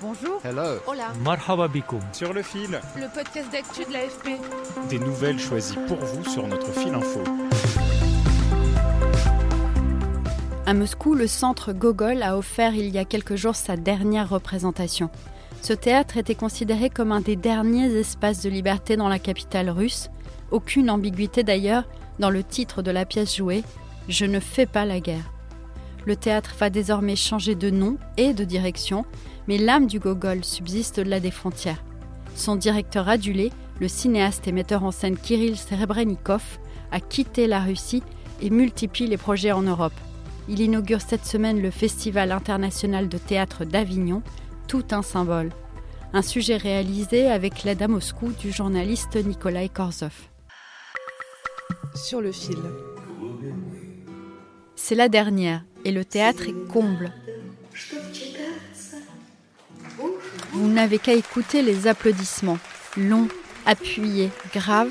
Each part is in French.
Bonjour. Hello. Hola. Marhaba bikoum. Sur le fil, Le podcast d'actu de l'AFP. des nouvelles choisies pour vous sur notre fil info. À Moscou, le centre Gogol a offert il y a quelques jours sa dernière représentation. Ce théâtre était considéré comme un des derniers espaces de liberté dans la capitale russe. Aucune ambiguïté d'ailleurs dans le titre de la pièce jouée Je ne fais pas la guerre. Le théâtre va désormais changer de nom et de direction, mais l'âme du Gogol subsiste au-delà des frontières. Son directeur adulé, le cinéaste et metteur en scène Kirill Serebrennikov, a quitté la Russie et multiplie les projets en Europe. Il inaugure cette semaine le Festival international de théâtre d'Avignon, tout un symbole. Un sujet réalisé avec l'aide à Moscou du journaliste Nikolai Korzov. Sur le fil. C'est la dernière et le théâtre est comble. Vous n'avez qu'à écouter les applaudissements, longs, appuyés, graves,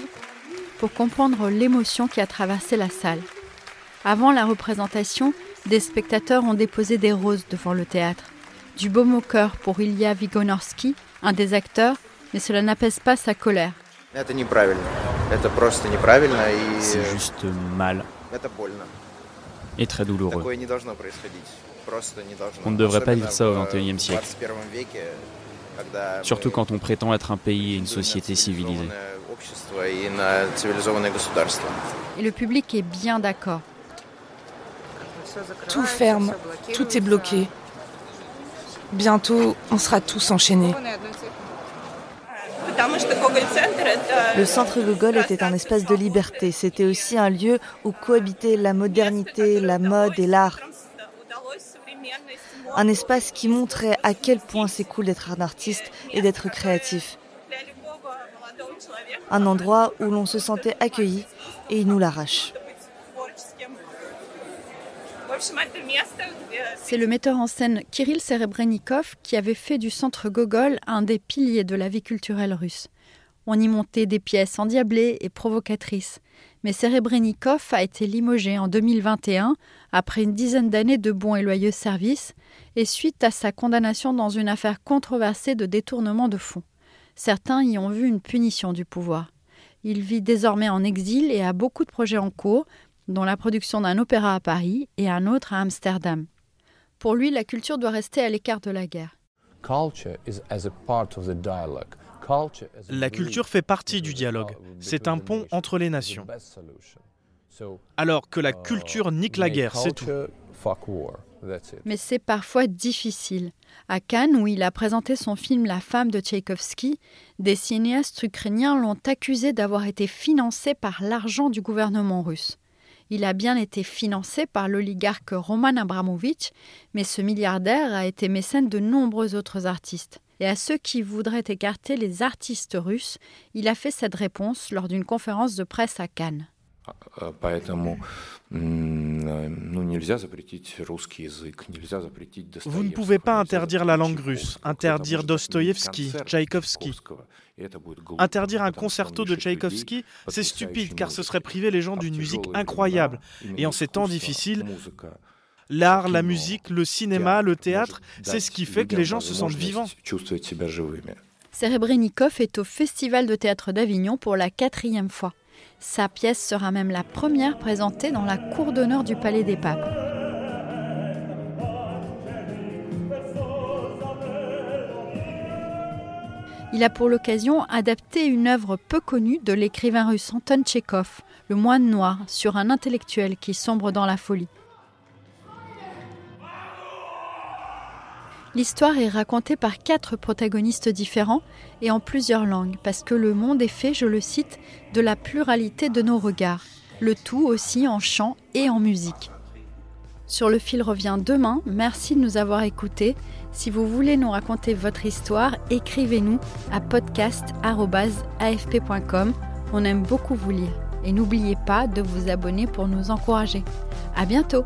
pour comprendre l'émotion qui a traversé la salle. Avant la représentation, des spectateurs ont déposé des roses devant le théâtre. Du baume au cœur pour Ilya Vigonorsky, un des acteurs, mais cela n'apaise pas sa colère. C'est juste mal et très douloureux. On ne devrait pas vivre ça au XXIe siècle surtout quand on prétend être un pays et une société civilisée. Et le public est bien d'accord. Tout ferme, tout est bloqué. Bientôt, on sera tous enchaînés. Le centre Gogol était un espace de liberté. C'était aussi un lieu où cohabitaient la modernité, la mode et l'art. Un espace qui montrait à quel point c'est cool d'être un artiste et d'être créatif. Un endroit où l'on se sentait accueilli et il nous l'arrache. C'est le metteur en scène Kirill Serebrennikov qui avait fait du centre Gogol un des piliers de la vie culturelle russe. On y montait des pièces endiablées et provocatrices. Mais Serebrennikov a été limogé en 2021 après une dizaine d'années de bons et loyaux services et suite à sa condamnation dans une affaire controversée de détournement de fonds. Certains y ont vu une punition du pouvoir. Il vit désormais en exil et a beaucoup de projets en cours, dont la production d'un opéra à Paris et un autre à Amsterdam. Pour lui, la culture doit rester à l'écart de la guerre. La culture fait partie du dialogue. C'est un pont entre les nations. Alors que la culture nique la guerre, c'est tout. Mais c'est parfois difficile. À Cannes, où il a présenté son film La femme de Tchaïkovski, des cinéastes ukrainiens l'ont accusé d'avoir été financé par l'argent du gouvernement russe. Il a bien été financé par l'oligarque Roman Abramovitch, mais ce milliardaire a été mécène de nombreux autres artistes. Et à ceux qui voudraient écarter les artistes russes, il a fait cette réponse lors d'une conférence de presse à Cannes. Vous ne pouvez pas interdire la langue russe, interdire Dostoïevski, Tchaïkovski. Interdire un concerto de Tchaïkovski, c'est stupide car ce serait priver les gens d'une musique incroyable. Et en ces temps difficiles, l'art, la musique, le cinéma, le théâtre, c'est ce qui fait que les gens se sentent vivants. Serebrennikov est au Festival de théâtre d'Avignon pour la quatrième fois. Sa pièce sera même la première présentée dans la cour d'honneur du Palais des Papes. Il a pour l'occasion adapté une œuvre peu connue de l'écrivain russe Anton Tchekhov, Le moine noir, sur un intellectuel qui sombre dans la folie. L'histoire est racontée par quatre protagonistes différents et en plusieurs langues, parce que le monde est fait, je le cite, de la pluralité de nos regards, le tout aussi en chant et en musique. Sur le fil revient demain. Merci de nous avoir écoutés. Si vous voulez nous raconter votre histoire, écrivez-nous à podcast.afp.com. On aime beaucoup vous lire. Et n'oubliez pas de vous abonner pour nous encourager. À bientôt!